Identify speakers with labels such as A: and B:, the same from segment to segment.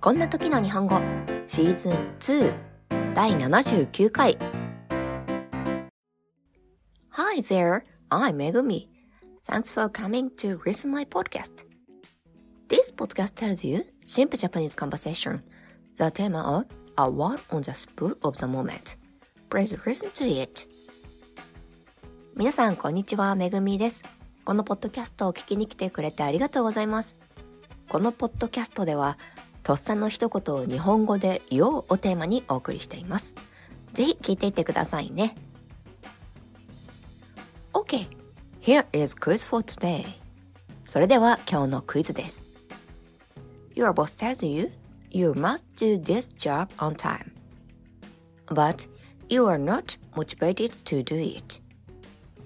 A: こんな時の日本語シーズン2第79回 Hi there, I'm Megumi. Thanks for coming to listen my podcast. This podcast tells you simple Japanese conversation, the theme of a word on the spur of the moment. Please listen to it. 皆さん、こんにちは。めぐみです。このポッドキャストを聞きに来てくれてありがとうございます。このポッドキャストでは、とっさの一言を日本語で言おうをテーマにお送りしています。ぜひ聞いていってくださいね。OK! Here is quiz for today. それでは今日のクイズです。Your boss tells you you must do this job on time. But you are not motivated to do it.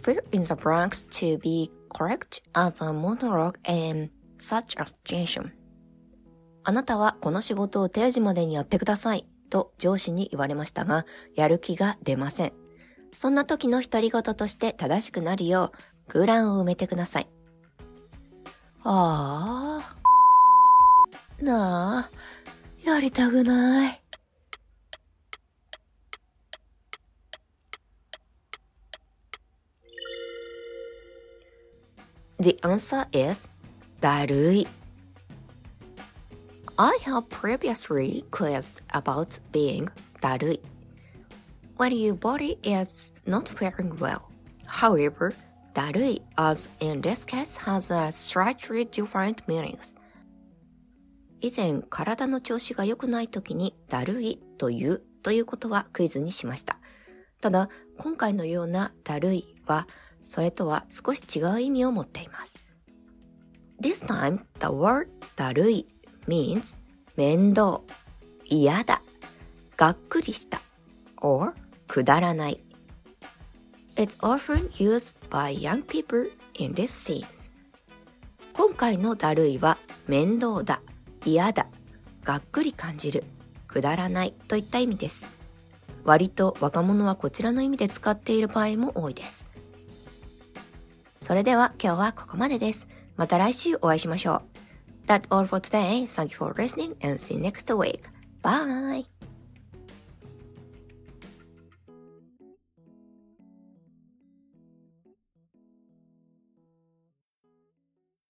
A: Fill in the blanks to be correct as a monologue in such a situation. あなたはこの仕事を定時までにやってくださいと上司に言われましたが、やる気が出ません。そんな時の独り言として正しくなるよう空欄を埋めてください。ああ。なあ、やりたくない。The answer is だるい。I have previously quizzed about being だるい when your body is not feeling well. However, だるい as in this case has a slightly different meanings. 以前、体の調子が良くない時にだるいというということはクイズにしました。ただ、今回のようなだるいは、それとは少し違う意味を持っています。This time, the word だるい means 面倒、嫌だ、がっくりした or くだらない。It's often used by young people in this scene. 今回のだるいは面倒だ、嫌だ、がっくり感じる、くだらないといった意味です。割と若者はこちらの意味で使っている場合も多いです。それでは今日はここまでです。また来週お会いしましょう。That's all for today. Thank you for listening and see you next week. Bye!